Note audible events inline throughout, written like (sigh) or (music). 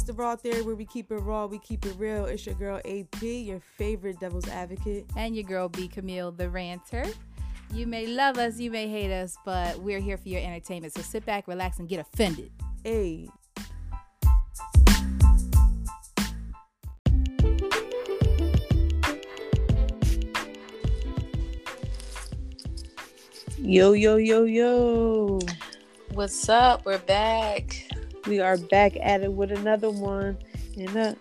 It's the Raw Theory where we keep it raw, we keep it real. It's your girl AP, your favorite devil's advocate. And your girl B Camille, the ranter. You may love us, you may hate us, but we're here for your entertainment. So sit back, relax, and get offended. Hey. Yo, yo, yo, yo. What's up? We're back. We are back at it with another one. And uh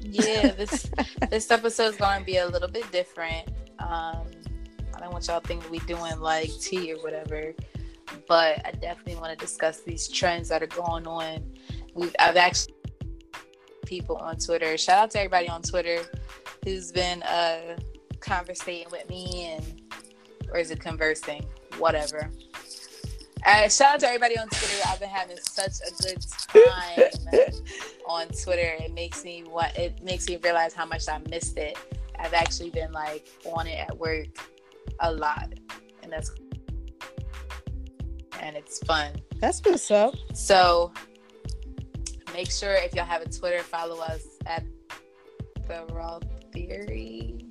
Yeah, (laughs) this this episode is going to be a little bit different. Um, I don't want y'all to think we doing like tea or whatever, but I definitely want to discuss these trends that are going on. We've I've actually people on Twitter. Shout out to everybody on Twitter who's been uh conversating with me and or is it conversing? Whatever. Uh, shout out to everybody on Twitter. I've been having such a good time on Twitter. It makes me what it makes me realize how much I missed it. I've actually been like on it at work a lot, and that's and it's fun. that's what's up. So make sure if y'all have a Twitter, follow us at the Raw Theory.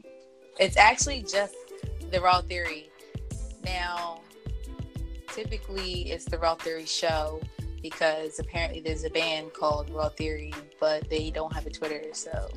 It's actually just the Raw Theory. Now, typically it's the Raw Theory show because apparently there's a band called Raw Theory, but they don't have a Twitter, so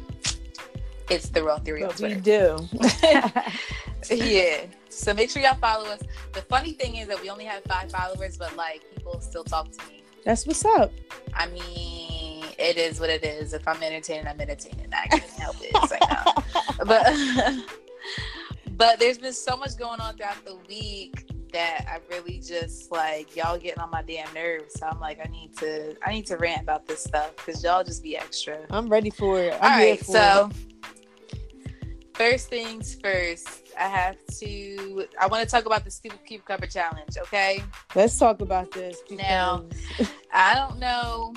it's the Raw Theory But we do. (laughs) (laughs) yeah. So make sure y'all follow us. The funny thing is that we only have five followers, but like people still talk to me. That's what's up. I mean, it is what it is. If I'm entertaining, I'm entertaining. I can't help it. It's like, no. (laughs) But but there's been so much going on throughout the week that I really just like y'all getting on my damn nerves. So I'm like, I need to I need to rant about this stuff because y'all just be extra. I'm ready for it. All I'm here right, so first things first, I have to. I want to talk about the stupid cucumber challenge. Okay. Let's talk about this. Now- I don't know.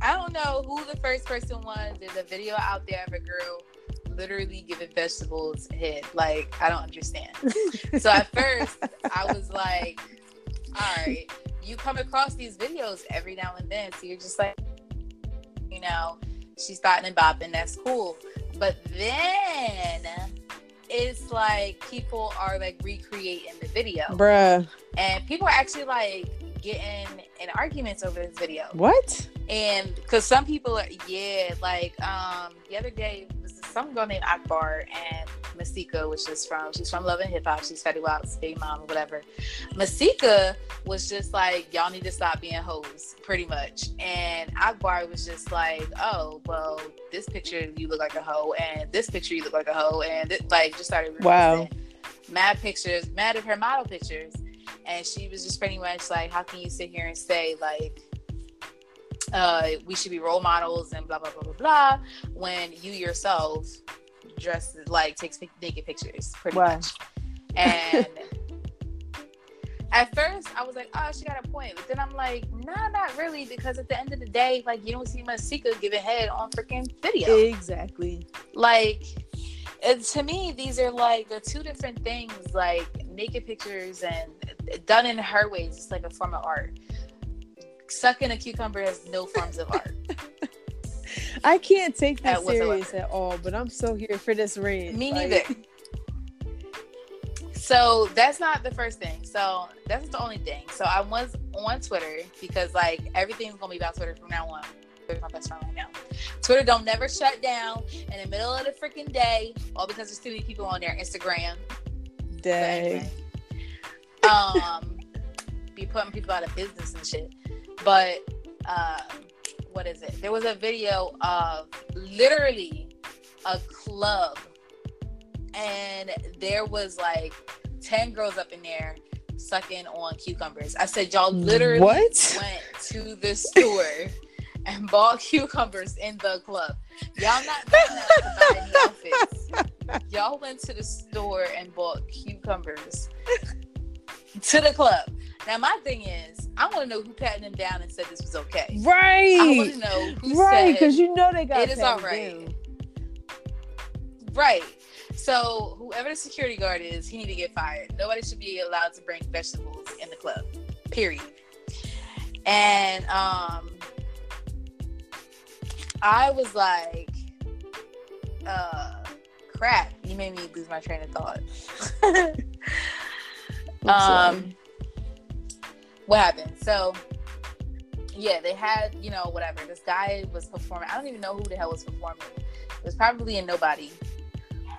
I don't know who the first person was. There's a video out there of a girl literally giving vegetables head. Like I don't understand. (laughs) so at first, I was like, "All right, you come across these videos every now and then, so you're just like, you know, she's starting and bopping. That's cool." But then it's like people are like recreating the video, Bruh. and people are actually like getting in arguments over this video What? and because some people are yeah like um the other day some girl named akbar and masika which is from she's from love and hip hop. She's Fetty Wap's big mom or whatever. Masika was just like y'all need to stop being hoes pretty much. And akbar was just like oh well this picture you look like a hoe and this picture you look like a hoe and it, like just started Wow. mad pictures mad of her model pictures. And she was just pretty much like how can you sit here and say like uh, we should be role models and blah blah blah blah blah when you yourself dress like takes naked pictures pretty Wow. much and (laughs) at first i was like oh she got a point but then i'm like nah not really because at the end of the day like you don't see masika giving head on freaking video Exactly. like to me these are like the two different things like naked pictures and done in her ways it's like a form of art sucking a cucumber has no forms of art. (laughs) I can't take That this serious at all, but I'm so here for this rant. me Like, neither. So that's not the first thing. So that's the only thing. So i was on twitter because like everything's gonna be about twitter from now on. Twitter's my best friend right now. Twitter don't never shut down in the middle of the freaking day all because there's too many people on there instagram. Dang. anyway, um, be putting people out of business and shit. But uh, what is it? There was a video of literally a club, and there was like ten girls up in there sucking on cucumbers. I said, y'all literally What? went to the store (laughs) and bought cucumbers in the club. Y'all not going out to buy any outfits (laughs) y'all went to the store and bought cucumbers to the club. Now my thing is, I want to know who patted them down and said this was okay. Right. I want Right. to know who Right, because you know they got it is all right. down. right. So whoever the security guard is, he need to get fired. Nobody should be allowed to bring vegetables in the club. Period. And um, I was like, uh, crap. You made me lose my train of thought. (laughs) um, what happened? So, yeah, they had, you know, whatever. This guy was performing. I don't even know who the hell was performing. It was probably a nobody.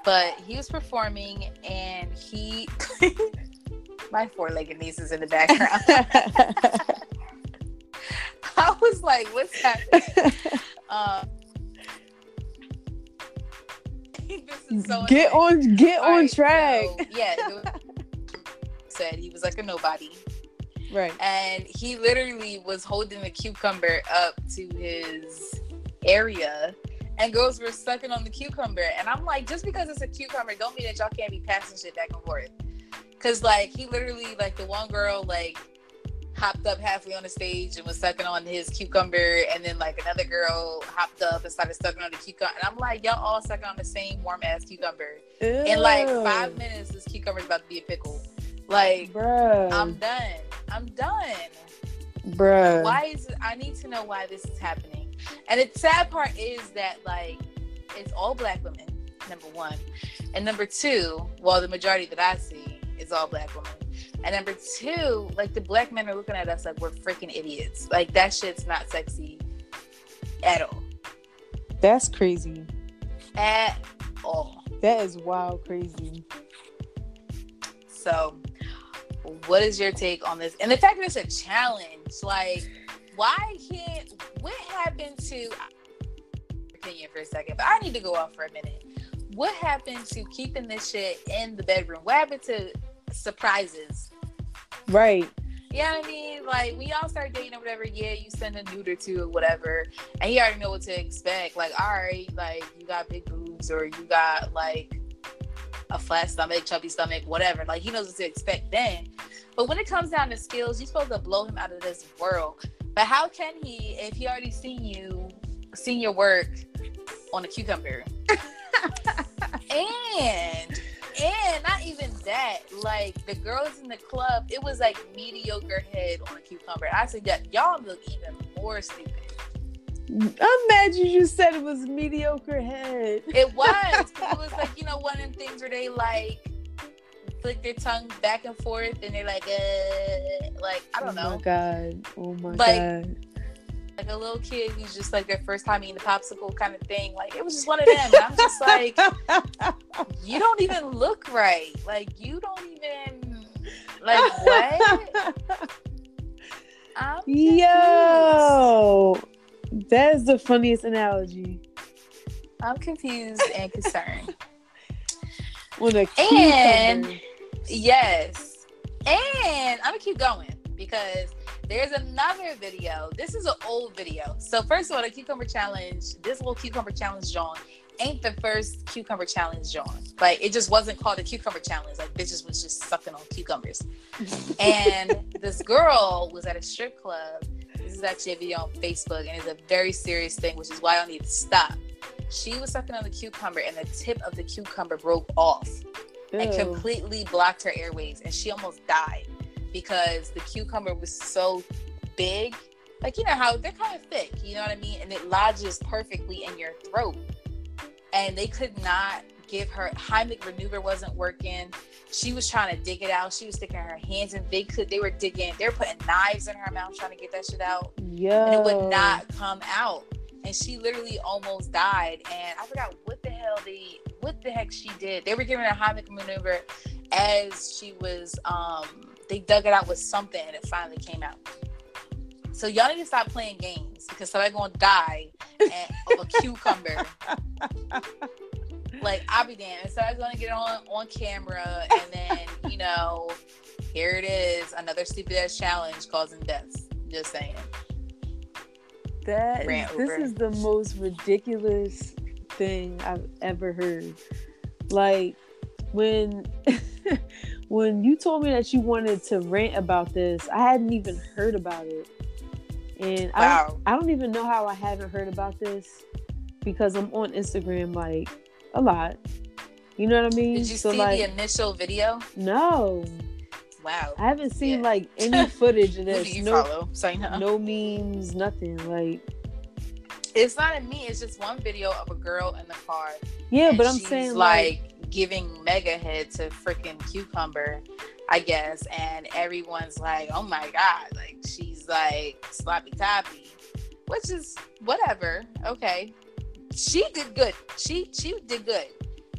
But he was performing and he (laughs) my four-legged niece is in the background. (laughs) I was like, what's happening? um, (laughs) so get on get All on right, track. So, yeah, said he was like a nobody. Right. And he literally was holding the cucumber up to his area and girls were sucking on the cucumber. And I'm like, just because it's a cucumber don't mean that y'all can't be passing shit back and forth. Cause like he literally like the one girl like hopped up halfway on the stage and was sucking on his cucumber, and then like another girl hopped up and started sucking on the cucumber. And I'm like, y'all all sucking on the same warm ass cucumber. Ew. In like five minutes, this cucumber's about to be a pickle. Like, Bruh. I'm done. I'm done. Bruh. Why is it, I need to know why this is happening. And the sad part is that like it's all black women, number one. And number two, well, the majority that I see is all black women. And number two, like the black men are looking at us like we're freaking idiots. Like that shit's not sexy at all. That's crazy. At all. That is wild crazy. So, what is your take on this? And the fact that it's a challenge, like, why can't what happened to opinion for a second, but I need to go off for a minute. What happened to keeping this shit in the bedroom? What happened to surprises? Right. Yeah, you know I mean, like when y'all start dating or whatever, yeah, you send a nude or two or whatever, and you already know what to expect. Like, all right, like you got big boobs or you got like a flat stomach, chubby stomach, whatever. Like he knows what to expect then. But when it comes down to skills, you're supposed to blow him out of this world. But how can he if he already seen you, seen your work on a cucumber? (laughs) and and not even that, like the girls in the club, it was like mediocre head on a cucumber. I said that y'all look even more stupid. I'm mad you just said it was mediocre head. It (laughs) was. it was like, you know, one of them things where they like flick their tongue back and forth and they're like, uh, like, I don't oh know. Oh my God. Oh my like, God. Like a little kid who's just like their first time eating the popsicle kind of thing. Like it was just one of them. And I'm just like, (laughs) you don't even look right. Like you don't even like what? (laughs) I'm Yo, that is the funniest analogy. I'm confused and concerned. (laughs) With a and yes, and I'm gonna keep going because there's another video. This is an old video. So first of all, the cucumber challenge, this little cucumber challenge, John, ain't the first cucumber challenge, John. Like it just wasn't called a cucumber challenge. Like bitches was just sucking on cucumbers. (laughs) and this girl was at a strip club. This is actually a video on Facebook, and it's a very serious thing, which is why I need to stop. She was sucking on the cucumber, and the tip of the cucumber broke off Ew. and completely blocked her airways, and she almost died because the cucumber was so big. Like, you know how they're kind of thick, you know what I mean? And it lodges perfectly in your throat. And they could not give her Heimlich maneuver wasn't working. She was trying to dig it out. She was sticking her hands in. They could they were digging, they were putting knives in her mouth trying to get that shit out. Yeah. And it would not come out. And she literally almost died. And I forgot what the hell they what the heck she did. They were giving her Heimlich maneuver as she was um they dug it out with something and it finally came out. So y'all need to stop playing games because somebody's gonna die of a (laughs) cucumber. Like I'll be damned. So I was gonna get on on camera and then, (laughs) you know, here it is, another stupid ass challenge causing deaths. Just saying. That this is the most ridiculous thing I've ever heard. Like when (laughs) when you told me that you wanted to rant about this, I hadn't even heard about it. And wow. I, I don't even know how I haven't heard about this because I'm on Instagram like a lot. You know what I mean? Did you so see like, the initial video? No. Wow. I haven't seen yeah. like any (laughs) footage of this. Who do you no, follow? Say no. no memes, nothing. Like It's not a me. It's just one video of a girl in the car. Yeah, but I'm saying like, like giving mega head to freaking cucumber, I guess, and everyone's like, "Oh my god!" Like she's like sloppy toppy, which is whatever. Okay, she did good. She she did good.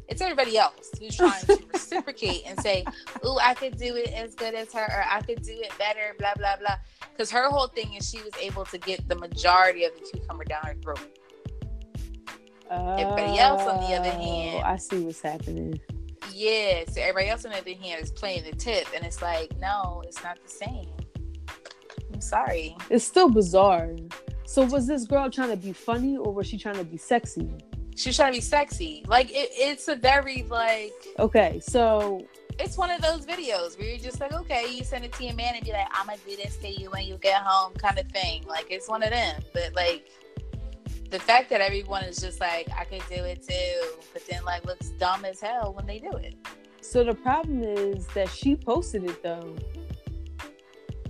It's everybody else who's trying to (laughs) reciprocate and say, "Ooh, I could do it as good as her, or I could do it better." Blah blah blah. Because her whole thing is she was able to get the majority of the cucumber down her throat. everybody else, on the other oh, hand- I see what's happening. Yeah, so everybody else on the other hand is playing the tip, and it's like, no, it's not the same. I'm sorry. It's still bizarre. So was this girl trying to be funny or was she trying to be sexy? She was trying to be sexy. Like it, it's a very like Okay, so it's one of those videos where you're just like, okay, you send it to your man and be like, I'm gonna do this to you when you get home, kind of thing. Like it's one of them. But like the fact that everyone is just like, I could do it too, but then like looks dumb as hell when they do it. so the problem is that she posted it though.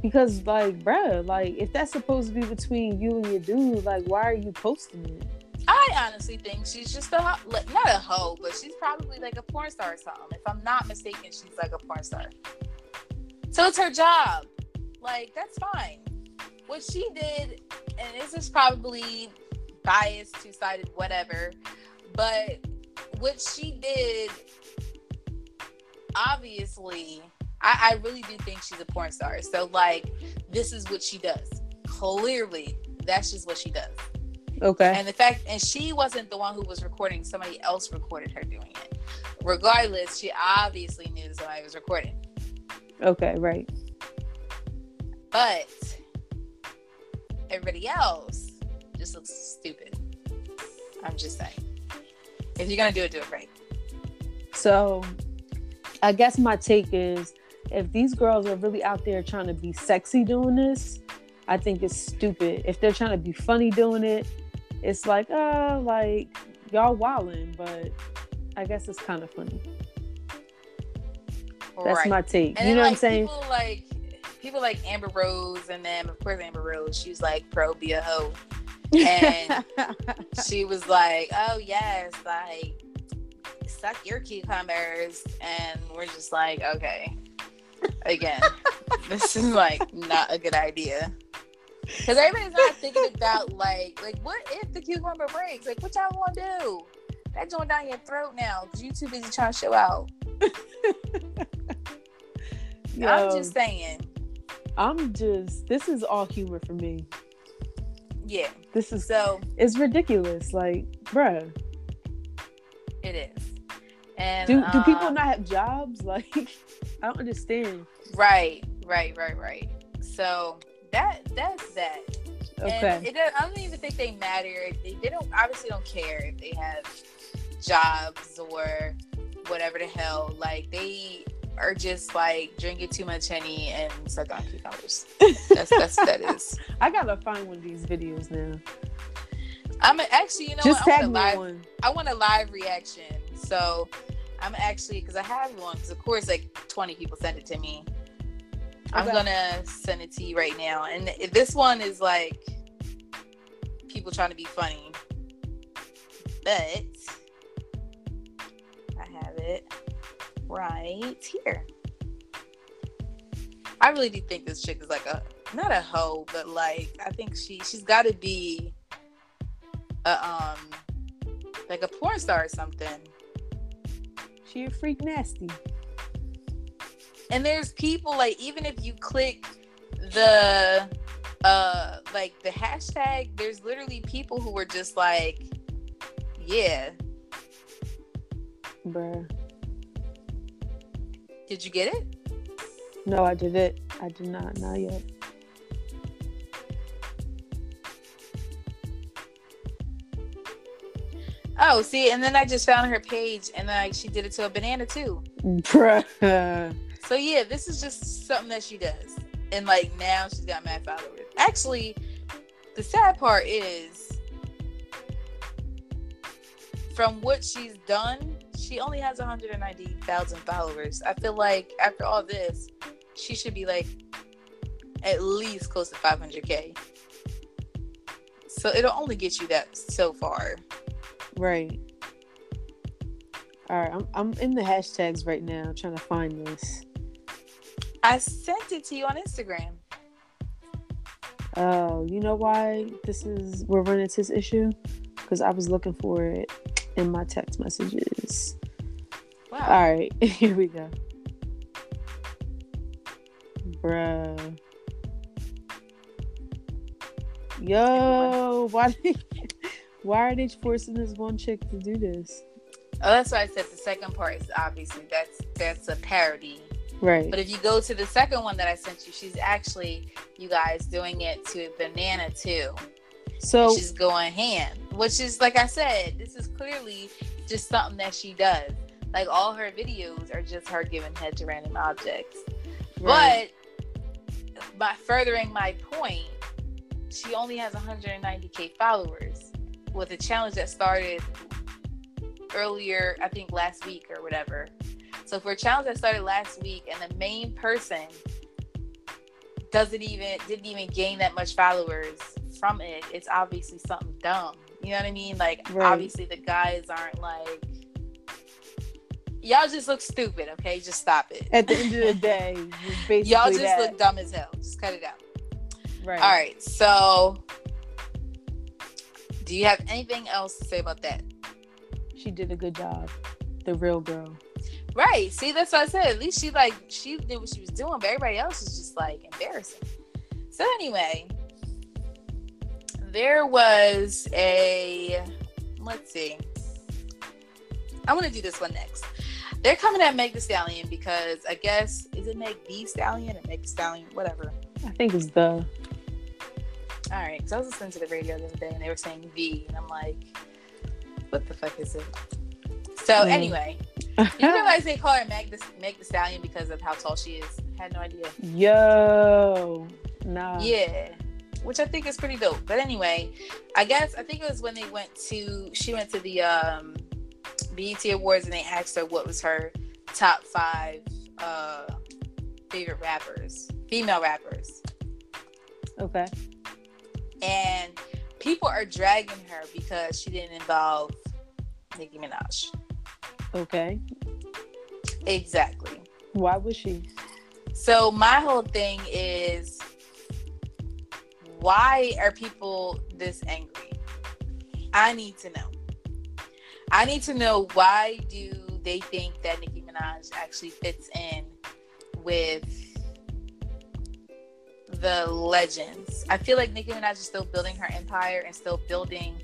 Because like, bruh, like if that's supposed to be between you and your dude, like why are you posting it? I honestly think she's just a ho- not a hoe, but she's probably like a porn star or something. If I'm not mistaken, she's like a porn star. So it's her job. Like that's fine. What she did, and this is probably biased, two sided, whatever. But what she did, obviously, I, I really do think she's a porn star. So like, this is what she does. Clearly, that's just what she does. Okay. And the fact, and she wasn't the one who was recording, somebody else recorded her doing it. Regardless, she obviously knew somebody was recording. Okay, right. But everybody else just looks stupid. I'm just saying. If you're gonna do it, do it right. So I guess my take is if these girls are really out there trying to be sexy doing this, I think it's stupid. If they're trying to be funny doing it, it's like, uh, like y'all wilding, but I guess it's kind of funny. That's right. my take. and you know like, what I'm saying? People like people like Amber Rose, and then of course Amber Rose, she's like pro be a hoe. and- (laughs) she was like, "Oh yes, like suck your cucumbers," and we're just like, "Okay." Again, this is like not a good idea because everybody's not thinking about like, like what if the cucumber breaks? Like, what y'all want to do? That joint down your throat now because you too busy trying to show out. (laughs) Yo, I'm just saying, I'm just. This is all humor for me. yeah. This is So it's ridiculous. Like, bruh, it is. And do do people um, not have jobs? (laughs) Like, I don't understand. Right, right, right, right. So that that's that. Okay. And it, I don't even think they matter. They, they don't obviously don't care if they have jobs or whatever the hell. Like they are just like drinking too much honey and suck on cucumbers. That's that's that is. (laughs) I gotta find one of these videos now. I'm a- actually, you know, Just what? I tag want a live. one. I want a live reaction. So I'm actually because I have one because of course like 20 people sent it to me. I'm gonna send it to you right now, and this one is like people trying to be funny, but I have it right here. I really do think this chick is like a not a hoe, but like I think she she's got to be a um like a porn star or something. She a freak nasty. and there's people like even if you click the uh like the hashtag there's literally people who were just like yeah Bruh. did you get it No, I did it. I did not. Not yet. Oh see and then i just found her page and like she did it to a banana too Bruh. so yeah this is just something that she does and like now she's got mad followers actually the sad part is from what she's done she only has 190,000 followers i feel like after all this she should be like at least close to 500k So it'll only get you that so far. Right. All right, I'm I'm in the hashtags right now, trying to find this. I sent it to you on Instagram. Oh, you know why this is we're running into this issue? Because I was looking for it in my text messages. Wow. All right, (laughs) here we go. Bruh. Yo, why (laughs) why are they forcing this one chick to do this? Oh, that's why I said the second part is obviously that's that's a parody. Right. But if you go to the second one that I sent you, she's actually you guys doing it to Banana too. So she's going ham, which is like I said, this is clearly just something that she does. Like all her videos are just her giving head to random objects. right. But by furthering my point, she only has 190k followers with a challenge that started earlier, I think last week or whatever. So for a challenge that started last week and the main person doesn't even didn't even gain that much followers from it, it's obviously something dumb. You know what I mean? Like Right. obviously the guys aren't like y'all just look stupid, okay? Just stop it. at the end of the day, (laughs) basically y'all just that. look dumb as hell. Just cut it out. right. All right. So, do you have anything else to say about that? She did a good job. The real girl. Right. See, that's what I said. At least she like she knew what she was doing, but everybody else is just like embarrassing. So anyway, there was a let's see. I'm gonna do this one next. They're coming at Meg the Stallion because I guess is it Meg the Stallion or Meg the Stallion, whatever. I think it's the All right, because I was listening to the radio the other day and they were saying V, and I'm like, what the fuck is it? So Mm. anyway, (laughs) you realize they call her Meg the, Meg the Stallion because of how tall she is? I Had no idea. Yo. Nah. Yeah, which I think is pretty dope. But anyway, I guess I think it was when they went to she went to the um, BET Awards and they asked her what was her top five uh, favorite rappers, female rappers. Okay. And people are dragging her because she didn't involve Nicki Minaj. Okay. Exactly. Why was she? So my whole thing is why are people this angry? I need to know. I need to know why do they think that Nicki Minaj actually fits in with the legends. I feel like Nicki Minaj is still building her empire and still building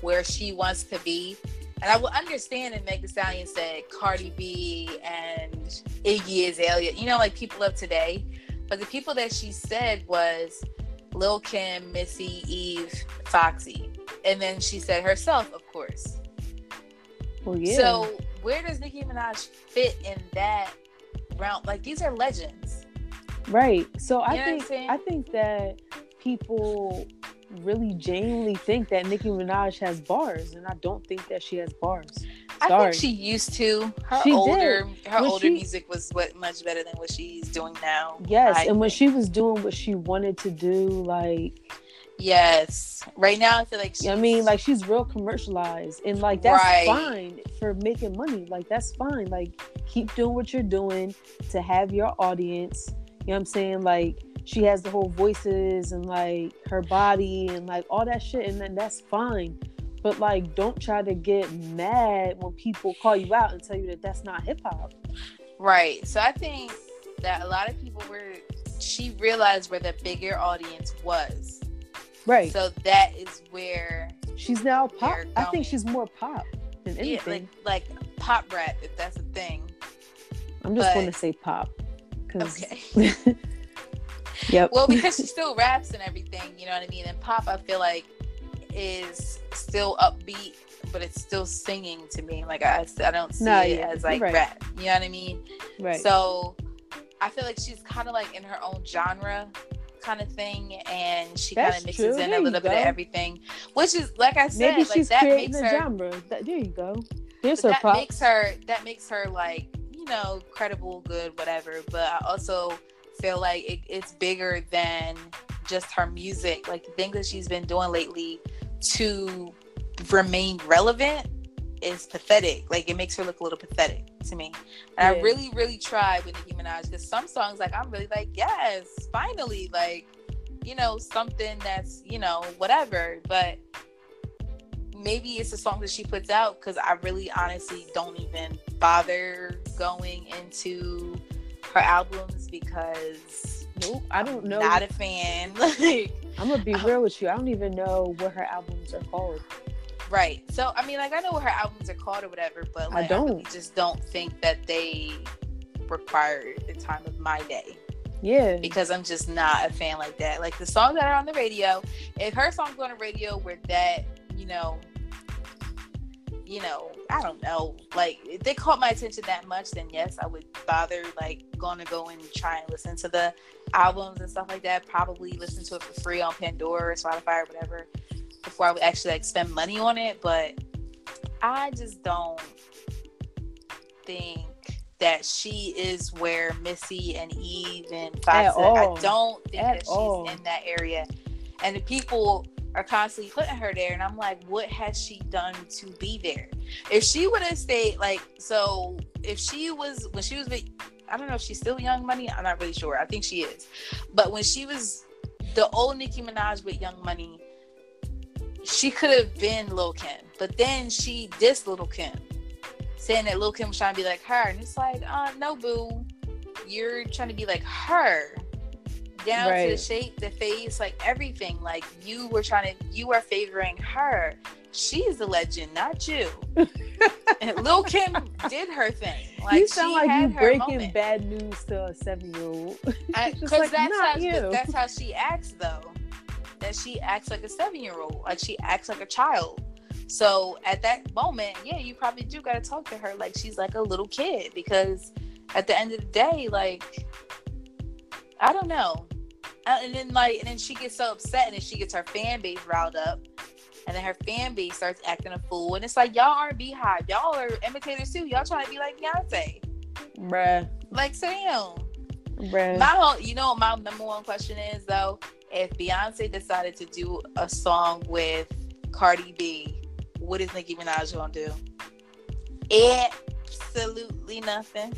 where she wants to be. And I will understand if Meg Thee Stallion said Cardi B and Iggy Azalea, you know, like people of today. But the people that she said was Lil Kim, Missy, Eve, Foxy. And then she said herself, of course. Well, yeah. So where does Nicki Minaj fit in that realm? Like these are legends. Right. So I You know what I'm think? I think that people really genuinely think that Nicki Minaj has bars, and I don't think that she has bars. I think she used to. Her She did. her When older she- music was what much better than what she's doing now. Yes, I and when she was doing what she wanted to do, like Yes. Right now I feel like she's, I mean, like she's real commercialized, and like that's Right. fine for making money. Like that's fine. Like keep doing what you're doing to have your audience. You know what I'm saying? Like she has the whole voices and like her body and like all that shit, and then that's fine. But like, don't try to get mad when people call you out and tell you that that's not hip hop. Right. So I think that a lot of people were she realized where the bigger audience was. Right. So that is where she's now pop. I think she's more pop than yeah, anything. like like pop rap, if that's a thing. I'm just but- going to say pop. Okay. (laughs) yep. well because (laughs) she still raps and everything you know what i mean and pop i feel like is still upbeat but it's still singing to me like i, I don't see Nah, it yeah, as like right. rap you know what i mean right. so i feel like she's kind of like in her own genre kind of thing and she kind of mixes true. in There a little bit of everything which is like i said Maybe like she's that creating makes her genre. That, there you go. There's but her that props. makes her that makes her like you know credible good whatever but i also feel like it, it's bigger than just her music like the things that she's been doing lately to remain relevant is pathetic. Like it makes her look a little pathetic to me. And yeah. I really, really tried with Nicki Minaj because some songs, like I'm really like, yes, finally, like you know, something that's you know whatever. But maybe it's a song that she puts out because I really, honestly, don't even bother going into her albums because nope, I don't know. Not a fan. (laughs) like I'm gonna be real with you. I don't even know what her albums are called. Right. So I mean, like I know what her albums are called or whatever, but like, I don't I really just don't think that they require the time of my day. Yeah. Because I'm just not a fan like that. Like the songs that are on the radio, if her songs on the radio were that, you know, you know, I don't know, like if they caught my attention that much, then yes, I would bother like going to go and try and listen to the albums and stuff like that. Probably listen to it for free on Pandora or Spotify or whatever before I would actually like spend money on it. But I just don't think that she is where Missy and Eve and Fox. I don't think At that she's all. in that area. And the people are constantly putting her there, and I'm like, what has she done to be there? If she would have stayed, like, so if she was when she was, I don't know if she's still Young Money. I'm not really sure. I think she is, but when she was the old Nicki Minaj with Young Money, she could have been Lil Kim, but then she dissed Lil Kim, saying that Lil Kim was trying to be like her, and it's like, uh, no, boo, you're trying to be like her, down right. to the shape, the face, like everything. Like you were trying to, you are favoring her. She's the legend, not you. (laughs) and Lil Kim did her thing. Like you sound like you breaking moment. bad news to a seven year old. Because (laughs) like, that's how you. that's how she acts though that she acts like a seven year old, like she acts like a child. So at that moment, yeah, you probably do got to talk to her like she's like a little kid because at the end of the day, like, I don't know. Uh, and then like, and then she gets so upset, and then she gets her fan base riled up, and then her fan base starts acting a fool, and it's like y'all aren't BeyHive, y'all are imitators too. Y'all trying to be like Beyonce, bruh. Like, Sam, bruh. My whole, you know, my number one question is though if Beyonce decided to do a song with Cardi B, what is Nicki Minaj gonna do? Absolutely nothing.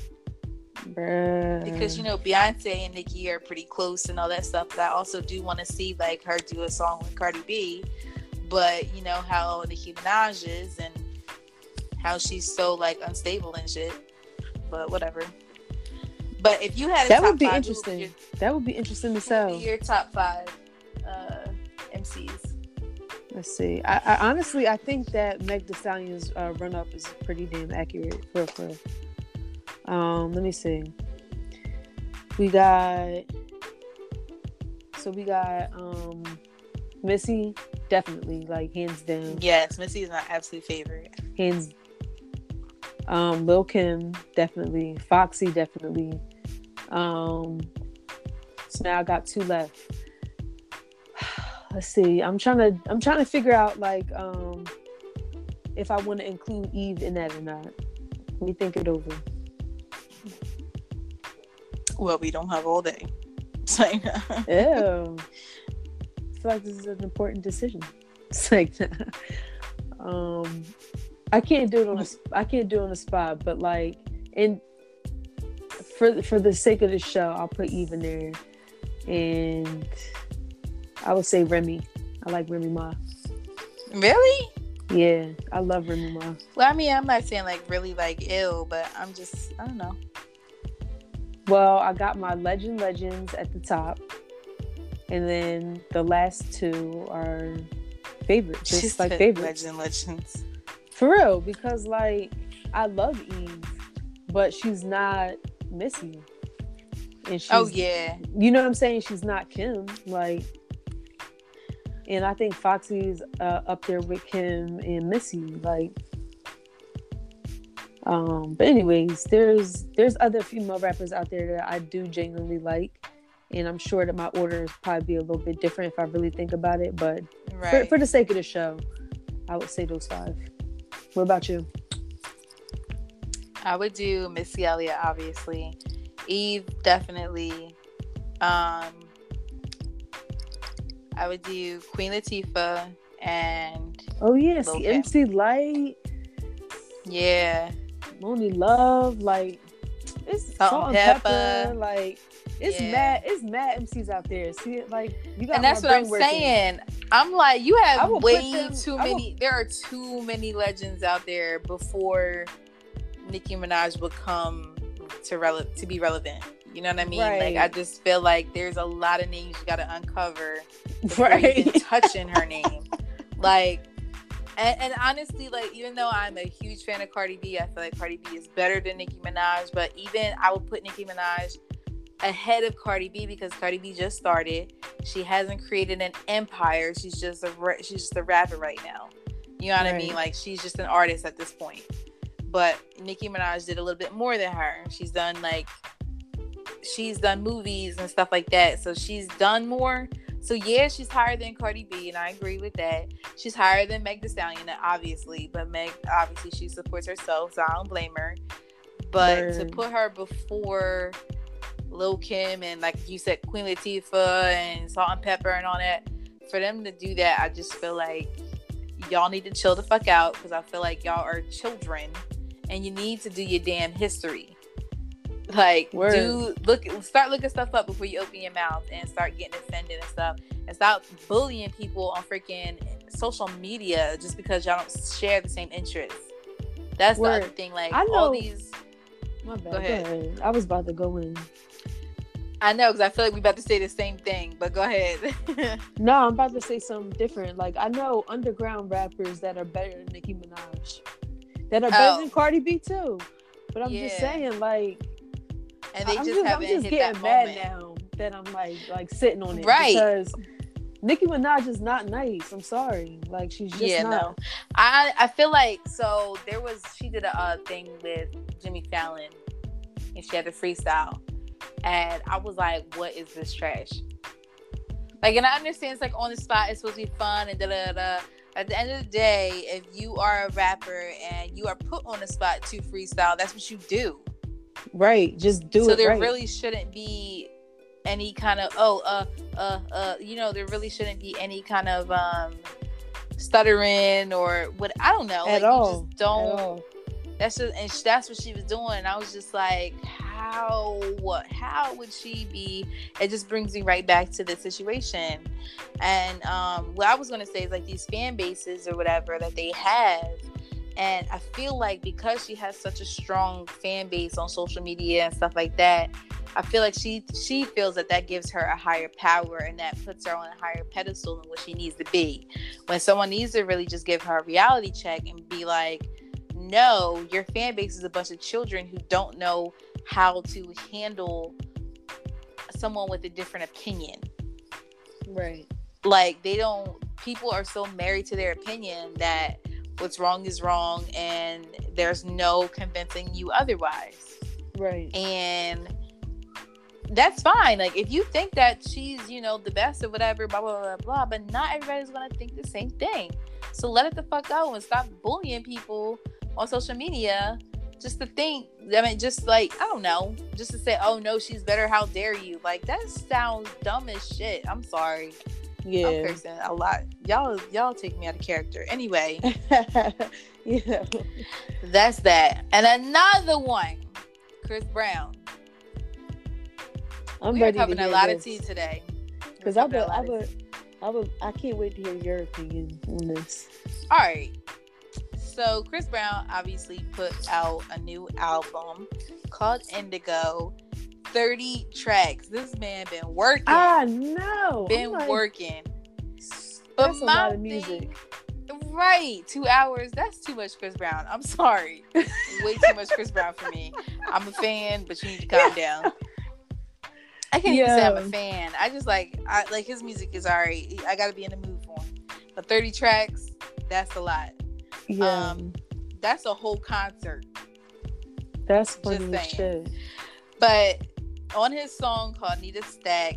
Bruh. Because you know Beyonce and Nicki are pretty close and all that stuff. But I also do want to see like her do a song with Cardi B. But you know how Nicki Minaj is and how she's so like unstable and shit. But whatever. But if you had that would be five, interesting. Would your, that would be interesting to sell. Your top five uh, MCs. Let's see. I, I, honestly, I think that Meg Thee Stallion's uh, run up is pretty damn accurate. For for. Um, let me see. We got. So we got um, Missy, definitely like hands down. Yes, Missy is my absolute favorite. Hands. Um, Lil Kim, definitely. Foxy, definitely. Um, so now I got two left. (sighs) Let's see. I'm trying to I'm trying to figure out like um if I want to include Eve in that or not. Let me think it over. Well, we don't have all day. (laughs) yeah. (laughs) I feel like this is an important decision. (laughs) It's like, um, I can't do it on a, I can't do it on the spot, but like, and for for the sake of the show, I'll put even there, and I would say Remy. I like Remy Ma. Really? Yeah, I love Remy Ma. Well, I mean, I'm not saying like really like ill, but I'm just I don't know. Well, I got my legend legends at the top, and then the last two are favorites. Just She's like favorites. Legend legends. For real, because like I love Eve, but she's not Missy. And oh, she's, oh yeah, you know what I'm saying? She's not Kim. Like, and I think Foxy's uh, up there with Kim and Missy. Like, um, but anyways, there's there's other female rappers out there that I do genuinely like, and I'm sure that my order is probably be a little bit different if I really think about it. But right. for, for the sake of the show, I would say those five. What about you? I would do Missy Elliott, obviously. Eve, definitely. Um, I would do Queen Latifah, and Oh yeah, Lil see Kim. MC Lyte, yeah, Lonely Love, like it's Salt salt, and Pepa. Pepa. like it's Yeah. mad, it's mad MCs out there. See it, like you got and that's what I'm working. saying. I'm like, you have way them- too I will- many. There are too many legends out there before Nicki Minaj would come to rele- to be relevant. You know what I mean? Like I just feel like there's a lot of names you got to uncover before you even Right. touching her name. (laughs) Like, and, and honestly, like even though I'm a huge fan of Cardi B, I feel like Cardi B is better than Nicki Minaj. But even I would put Nicki Minaj ahead of Cardi B because Cardi B just started. She hasn't created an empire. She's just a she's just a rapper right now. You know what I mean? Like she's just an artist at this point. But Nicki Minaj did a little bit more than her. She's done like she's done movies and stuff like that. So she's done more. So yeah, she's higher than Cardi B, and I agree with that. She's higher than Meg Thee Stallion, obviously, but Meg obviously she supports herself, so I don't blame her. But to put her before Lil Kim and like you said, Queen Latifah and Salt and Pepa and all that, for them to do that, I just feel like y'all need to chill the fuck out because I feel like y'all are children and you need to do your damn history. Like Word. do look start looking stuff up before you open your mouth and start getting offended and stuff and stop bullying people on freaking social media just because y'all don't share the same interests. That's Word. the other thing. Like I all know- these My bad. Go Go ahead. ahead. I was about to go in. I know because I feel like we about to say the same thing, but go ahead. (laughs) No, I'm about to say something different. Like I know underground rappers that are better than Nicki Minaj, that are better Oh. than Cardi B too. But I'm just saying, like, and they I'm just, just, I'm just hit getting that mad moment. now that I'm like, like sitting on it, Right. Because Nicki Minaj is not nice. I'm sorry. Like she's just Yeah, not. no. I I feel like so there was she did a uh, thing with Jimmy Fallon and she had a freestyle and I was like, what is this trash? Like, and I understand it's like on the spot, it's supposed to be fun and da da da. At the end of the day, if you are a rapper and you are put on the spot to freestyle, that's what you do. Right. Just do so it. So there right. really shouldn't be any kind of oh uh uh uh you know there really shouldn't be any kind of um stuttering or what I don't know At like all. you just At don't all. that's just and sh- that's what she was doing and I was just like how what how would she be it just brings me right back to the situation and um what I was gonna say is like these fan bases or whatever that they have and I feel like because she has such a strong fan base on social media and stuff like that I feel like she she feels that that gives her a higher power and that puts her on a higher pedestal than what she needs to be. When someone needs to really just give her a reality check and be like, "No, your fan base is a bunch of children who don't know how to handle someone with a different opinion. Right. Like they don't people are so married to their opinion that what's wrong is wrong and there's no convincing you otherwise." Right. and that's fine. Like if you think that she's, you know, the best or whatever, blah blah blah blah, but not everybody's gonna think the same thing. So let it the fuck go and stop bullying people on social media just to think. I mean, just like I don't know, just to say, oh no, she's better. How dare you? Like that sounds dumb as shit. I'm sorry. I'm Yeah. cursing a lot. Y'all, y'all take me out of character. Anyway, (laughs) yeah. that's that. And another one, Chris Brown. I'm we are ready having to a lot this. of tea today. Because I would, I would, I would, I can't wait to hear your opinion on this. All right. So Chris Brown obviously put out a new album called Indigo. 30 tracks. This man been working. I know. been like, working. But That's a lot of thing- music. Right. Two hours. That's too much Chris Brown. I'm sorry. Way too much Chris Brown for me. I'm a fan, but you need to calm down. (laughs) I can't even say I'm a fan. I just like I like his music is alright. I gotta be in the mood for him. But 30 tracks, that's a lot. Yeah. Um, That's a whole concert. that's funny shit. But on his song called Need a Stack,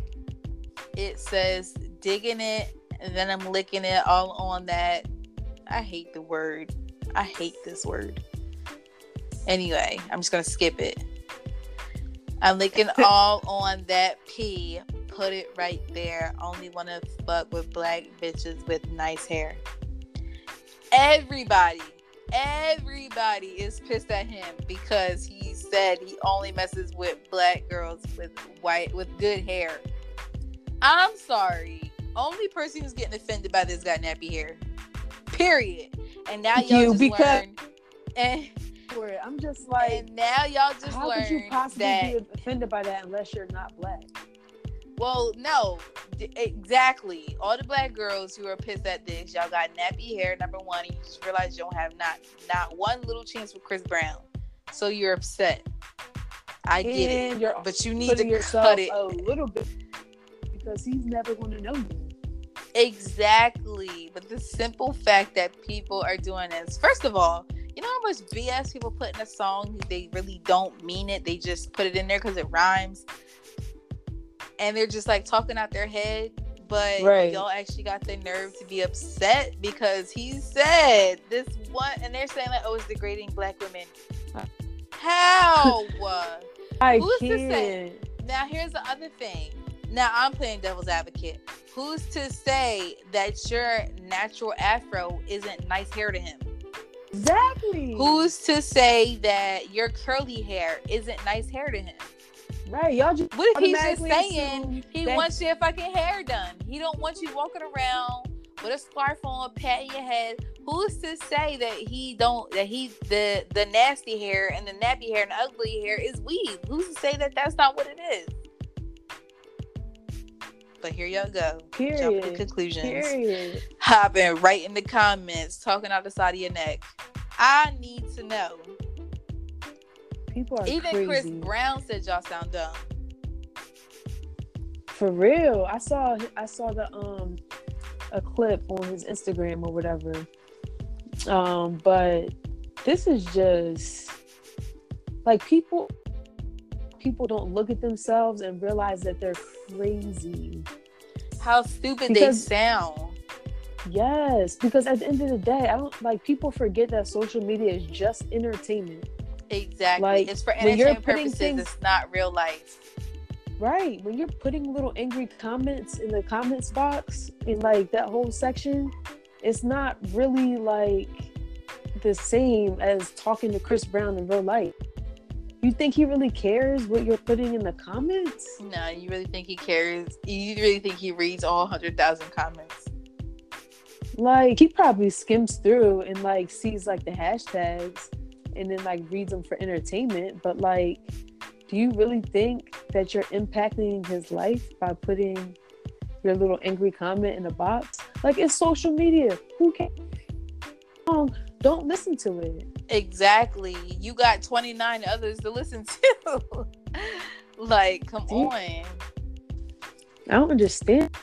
it says digging it and then I'm licking it all on that. I hate the word. I hate this word. Anyway, I'm just gonna skip it. I'm licking (laughs) all on that P put it right there. Only want to fuck with black bitches with nice hair. Everybody, everybody is pissed at him because he said he only messes with black girls with white with good hair. I'm sorry. Only person who's getting offended by this got nappy hair. Period. And now y'all You, just because- learn. And, For it. I'm just like, and now y'all just how learned could you possibly that be offended by that unless you're not black? Well, no, d- exactly. All the black girls who are pissed at this, y'all got nappy hair. Number one, and you just realize you don't have not not one little chance with Chris Brown, so you're upset. I get it, you're but you need to cut it a little bit because he's never going to know you. exactly. But the simple fact that people are doing this, first of all, you know how much BS people put in a song? They really don't mean it. They just put it in there because it rhymes, and they're just like talking out their head. But Right. y'all actually got the nerve to be upset because he said this one, and they're saying like, "Oh, it's degrading black women." How? (laughs) I Who's to can't. say? Now here's the other thing. Now I'm playing devil's advocate. Who's to say that your natural afro isn't nice hair to him? Exactly. Who's to say that your curly hair isn't nice hair to him? Right? Y'all just What if he's just saying he that- wants your fucking hair done? He don't want you walking around with a scarf on, patting your head. Who's to say that he don't that he the the nasty hair and the nappy hair and ugly hair is weave? Who's to say that that's not what it is? But here y'all go. Jump to conclusions. Period. Hopping right in the comments, talking out the side of your neck. I need to know. People are Even crazy. Chris Brown said y'all sound dumb. For real. I saw I saw the um a clip on his Instagram or whatever. Um, but this is just like people people don't look at themselves and realize that they're crazy. How stupid Because- they sound. Yes, because at the end of the day, I don't like people forget that social media is just entertainment. Exactly. Like, it's for entertainment purposes. things- It's not real life. Right. When you're putting little angry comments in the comments box in like that whole section, it's not really like the same as talking to Chris Brown in real life. You think he really cares what you're putting in the comments? No, you really think he cares? You really think he reads all hundred thousand comments? Like he probably skims through and like sees like the hashtags and then like reads them for entertainment, but like do you really think that you're impacting his life by putting your little angry comment in a box? Like it's social media. Who cares? Don't- um, Don't listen to it. Exactly. You got twenty nine others to listen to. (laughs) like, come on. I don't understand.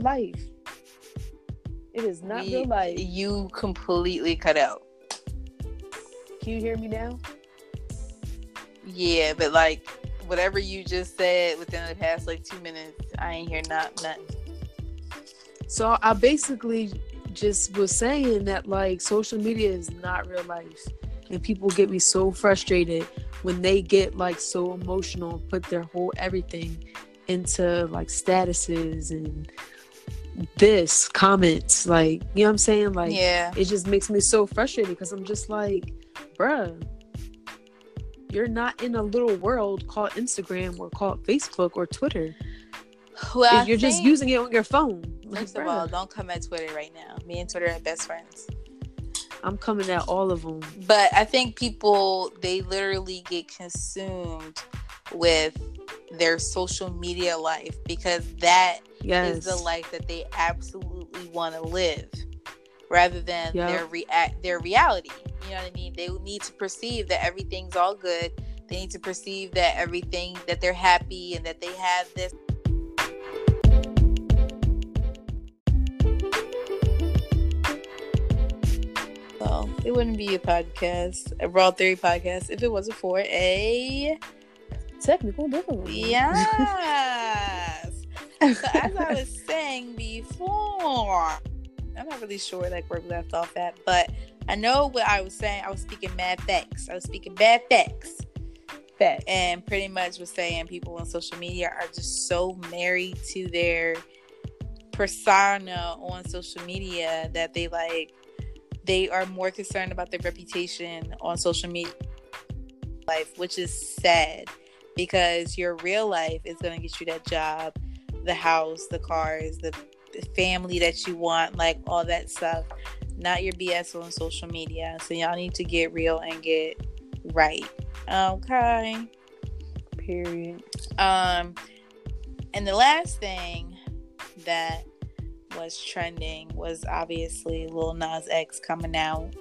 Life. It is not We- real life. You completely cut out. Can you hear me now? Yeah, but like whatever you just said within the past like two minutes, I ain't hear not nothing. So I basically just was saying that like social media is not real life. And people get me so frustrated when they get like so emotional and put their whole everything into like statuses and this comments. Like, you know what I'm saying? Like yeah. it just makes me so frustrated because I'm just like, bruh, you're not in a little world called Instagram or called Facebook or Twitter. Well, you're just using it on your phone. Like, First of bruh. all, don't come at Twitter right now. Me and Twitter are best friends. I'm coming at all of them. But I think people they literally get consumed with their social media life because that is Yes. the life that they absolutely want to live rather than Yep. their react their reality. You know what I mean? They need to perceive that everything's all good. They need to perceive that everything that they're happy and that they have this Well, it wouldn't be a podcast, a Raw Theory podcast, if it wasn't for a Technical difficulty. yes. (laughs) so as I was saying before, I'm not really sure like where we left off at, but I know what I was saying. I was speaking mad facts. I was speaking bad facts. Facts. and pretty much was saying people on social media are just so married to their persona on social media that they like they are more concerned about their reputation on social media life which is sad because your real life is going to get you that job the house the cars the, the family that you want like all that stuff not your bs on social media. So y'all need to get real and get right okay? Period. um, and the last thing that was trending was obviously Lil Nas X coming out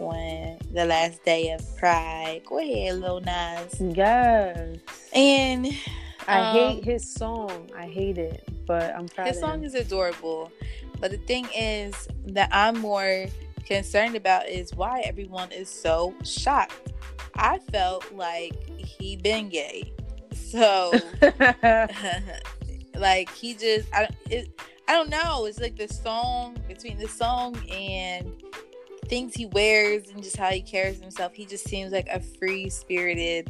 on the last day of Pride. Go ahead, Lil Nas. Yes. And I Um, hate his song. I hate it, but I'm proud his song him. is adorable, but the thing is that I'm more concerned about is why everyone is so shocked. I felt like he been gay, so. (laughs) like he just I don't it, I don't know. It's like the song between the song and things he wears and just how he carries himself. He just seems like a free spirited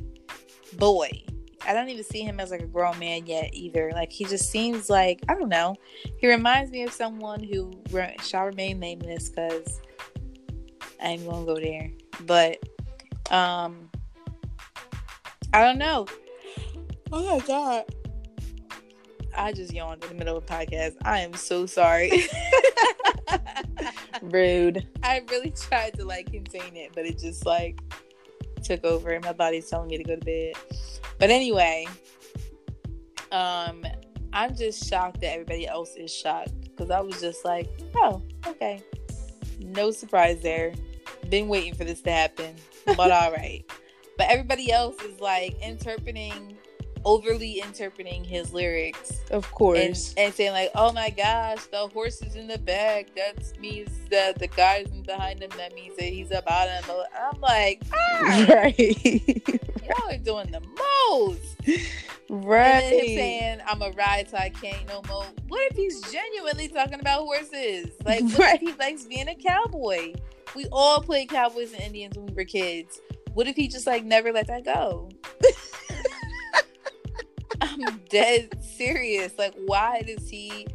boy. I don't even see him as like a grown man yet either. Like he just seems like I don't know. He reminds me of someone who re- shall remain nameless because I ain't gonna go there. But um, I don't know. Oh my god. I just yawned in the middle of a podcast. I am so sorry. (laughs) (laughs) Rude. I really tried to like contain it, but it just like took over and my body's telling me to go to bed. But anyway, um I'm just shocked that everybody else is shocked because I was just like, oh, okay. No surprise there. Been waiting for this to happen, but (laughs) all right. But everybody else is like interpreting, overly interpreting his lyrics Of course. and saying like, "Oh my gosh, the horse is in the back. That means that the guy's behind him. That means that he's about him." I'm like, ah, (laughs) right. y'all are doing the most. And him right. saying, "I'm a ride till I can't no more." What if he's genuinely talking about horses? (laughs) Like, what Right. if he likes being a cowboy? We all played cowboys and Indians when we were kids. What if he just like never let that go? I'm dead serious. Like, why does he?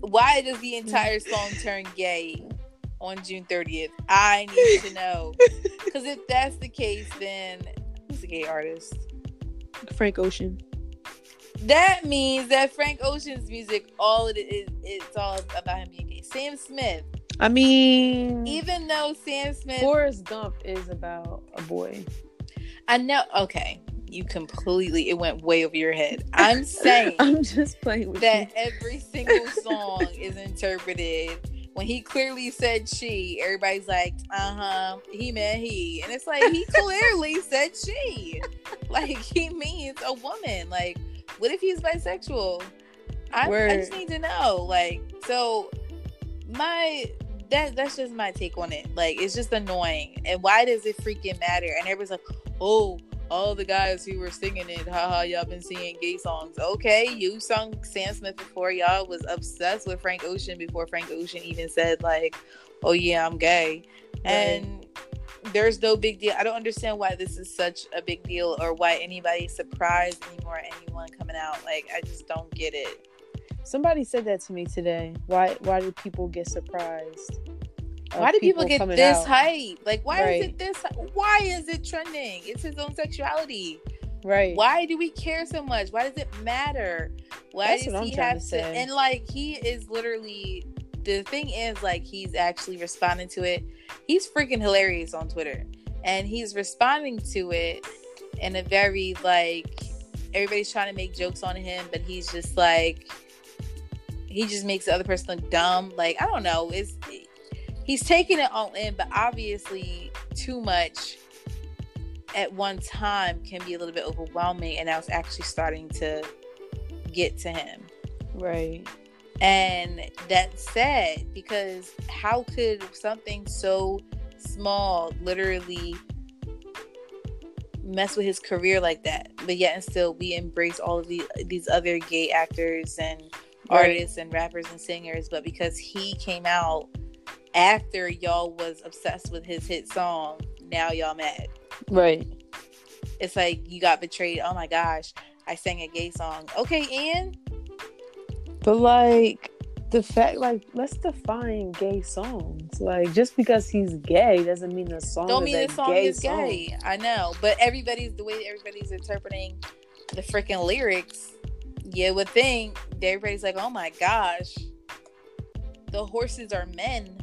Why does the entire song turn gay on June 30th? I need to know. Because if that's the case, then who's a gay artist? Frank Ocean. That means that Frank Ocean's music, all it is, it's all about him being gay. Sam Smith, I mean, even though Sam Smith, Forrest Gump is about a boy. I know. Okay, you completely it went way over your head. (laughs) I'm saying I'm just playing with that you. every single (laughs) song is interpreted. When he clearly said she, everybody's like, uh huh, he meant he. And it's like, he (laughs) clearly said she. Like, he means a woman. Like, what if he's bisexual? I, I just need to know. Like, so my. That, that's just my take on it. Like, it's just annoying. And why does it freaking matter? And everybody's like, oh, all the guys who were singing it, haha, y'all been singing gay songs. Okay, you sung Sam Smith before. Y'all was obsessed with Frank Ocean before Frank Ocean even said like, "Oh yeah, I'm gay," and there's no big deal. I don't understand why this is such a big deal or why anybody's surprised anymore. Anyone coming out like, I just don't get it. Somebody said that to me today. Why? Why do people get surprised? Why do people, get this out? hype? Like, why is it this? Why is it trending? It's his own sexuality. Right. why do we care so much why does it matter why That's does he have to to and like he is literally the thing is like he's actually responding to it he's freaking hilarious on twitter and he's responding to it in a very like everybody's trying to make jokes on him but he's just like he just makes the other person look dumb like i don't know it's he's taking it all in but obviously too much at one time can be a little bit overwhelming and now was actually starting to get to him Right. and that's sad because how could something so small literally mess with his career like that but yet and still we embrace all of these these other gay actors and Right. artists and rappers and singers but because he came out after y'all was obsessed with his hit song now y'all mad Right. it's like you got betrayed. Oh my gosh, I sang a gay song. Okay, Ian. But like the fact, like, let's define gay songs. Like, just because he's gay doesn't mean the song. Don't is mean the song gay is gay. song. I know, but everybody's the way everybody's interpreting the freaking lyrics. You would think that everybody's like, "Oh my gosh, the horses are men.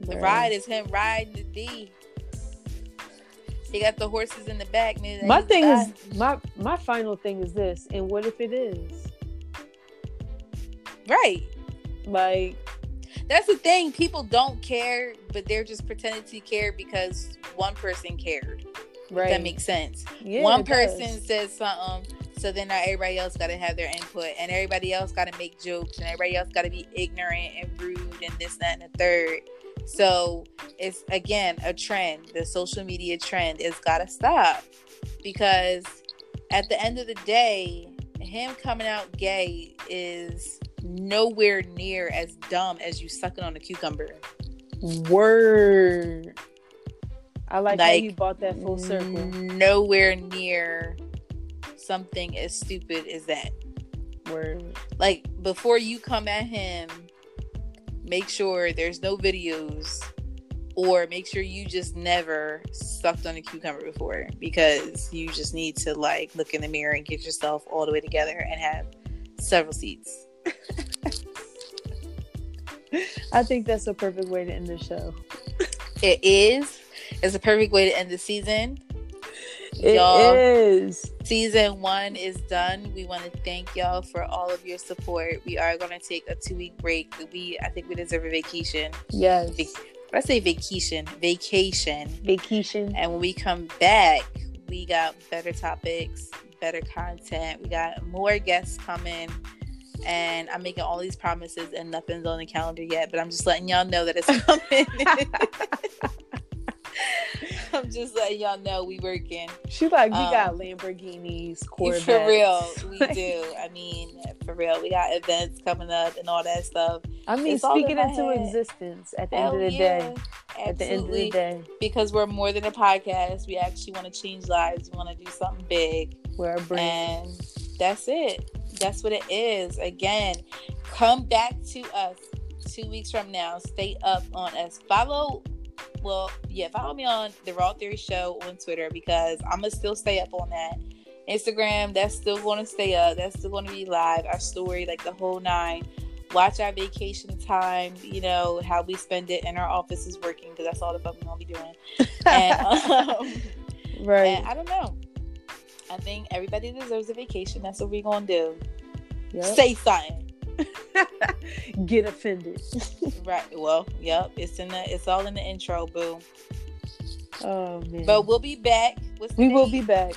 The ride is him riding the D." He got the horses in the back. that My thing is my my final thing is this. And what if it is right. like? That's the thing. People don't care, but they're just pretending to care because one person cared. Right. That makes sense. Yeah, one it does. person says something, so then now everybody else got to have their input, and everybody else got to make jokes, and everybody else got to be ignorant and rude, and this, that, and the third. So it's again a trend. The social media trend is got to stop because at the end of the day, him coming out gay is nowhere near as dumb as you sucking on a cucumber. Word. I like, how you bought that full circle. Nowhere near something as stupid as that. Word. like before you come at him make sure there's no videos or make sure you just never sucked on a cucumber before because you just need to like look in the mirror and get yourself all the way together and have several seats (laughs) I think that's a perfect way to end the show. it is it's a perfect way to end the season It Y'all. is. Season one is done we want to thank y'all for all of your support we are going to take a two week break we i think we deserve a vacation Yes. When i say vacation vacation Vacation. And when we come back, we got better topics, better content. We got more guests coming. And I'm making all these promises and nothing's on the calendar yet, but I'm just letting y'all know that it's (laughs) coming. (laughs) (laughs) I'm just letting y'all know we working. She like, we Um, got Lamborghinis, Corvettes. For real, we (laughs) do. I mean, for real, we got events coming up and all that stuff. I mean, It's all speak in into existence at the Hell end of the yeah, day. At the end of the day, Because we're more than a podcast. We actually want to change lives. We want to do something big. we're a brand. And that's it. That's what it is. Again, come back to us two weeks from now. Stay up on us. Follow, well, yeah, follow me on the Raw Theory Show on Twitter because I'm gonna still stay up on that. Instagram, that's still to stay up. That's still to be live. Our story, like the whole nine. Watch our vacation time. You know how we spend it in our offices working because that's all the fuck we're gonna be doing. And (laughs) um, right. and I don't know. I think everybody deserves a vacation. That's what we're gonna do. Yep. Say something. (laughs) Get offended. (laughs) Right. Well, yep. It's in the it's all in the intro, boo. Oh man. But we'll be back. What's we will be back.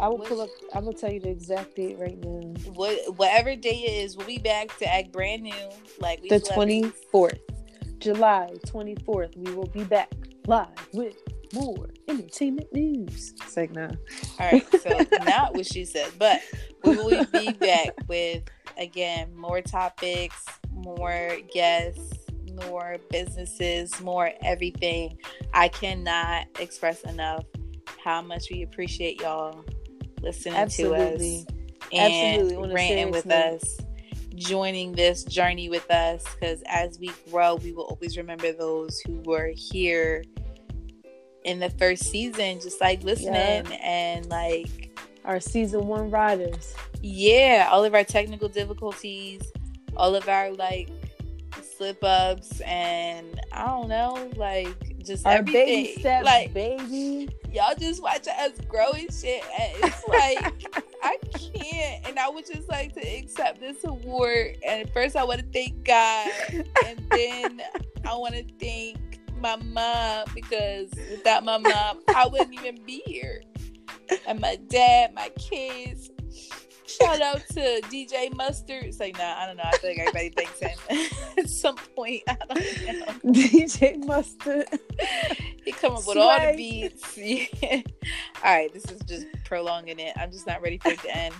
I will What- pull up. I'm gonna tell you the exact date right now. what whatever day it is, we'll be back to act brand new. Like we The 24th, July 24th. We will be back live with more entertainment news. It's like nah. All right, so (laughs) not what she said, but we will be back with again more topics, more guests, more businesses, more everything. I cannot express enough how much we appreciate y'all listening Absolutely. to us and Absolutely, ranting with note. us, joining this journey with us. Because as we grow, we will always remember those who were here in the first season, just like listening and like Our season one riders. yeah, all of our technical difficulties, all of our like slip ups, and I don't know, like just Our everything. baby steps, like baby. y'all just watch us grow and shit, and it's (laughs) like I can't. And I would just like to accept this award. And first, I want to thank God, and then I want to thank my mom because without my mom, I wouldn't even be here. And my dad, my kids. Shout out to DJ Mustard. It's like, nah, I don't know. I feel like everybody thanks him (laughs) at some point. I don't know. (laughs) DJ Mustard. He come up with all the beats. (laughs) Yeah. All right, this is just prolonging it. I'm just not ready for it to end.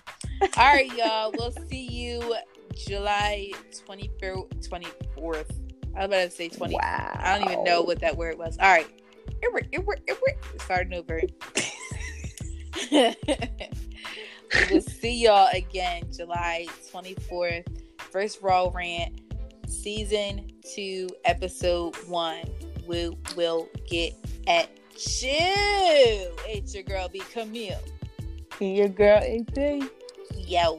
All right, y'all. We'll see you July 24th. 24th. I was about to say 20. Wow. I don't even know what that word was. All right. It we're it we're starting over. We'll see y'all again July 24th. First Raw Rant, Season 2, Episode 1. We will get at you. It's your girl, B. Camille. And your girl, AP. Yo.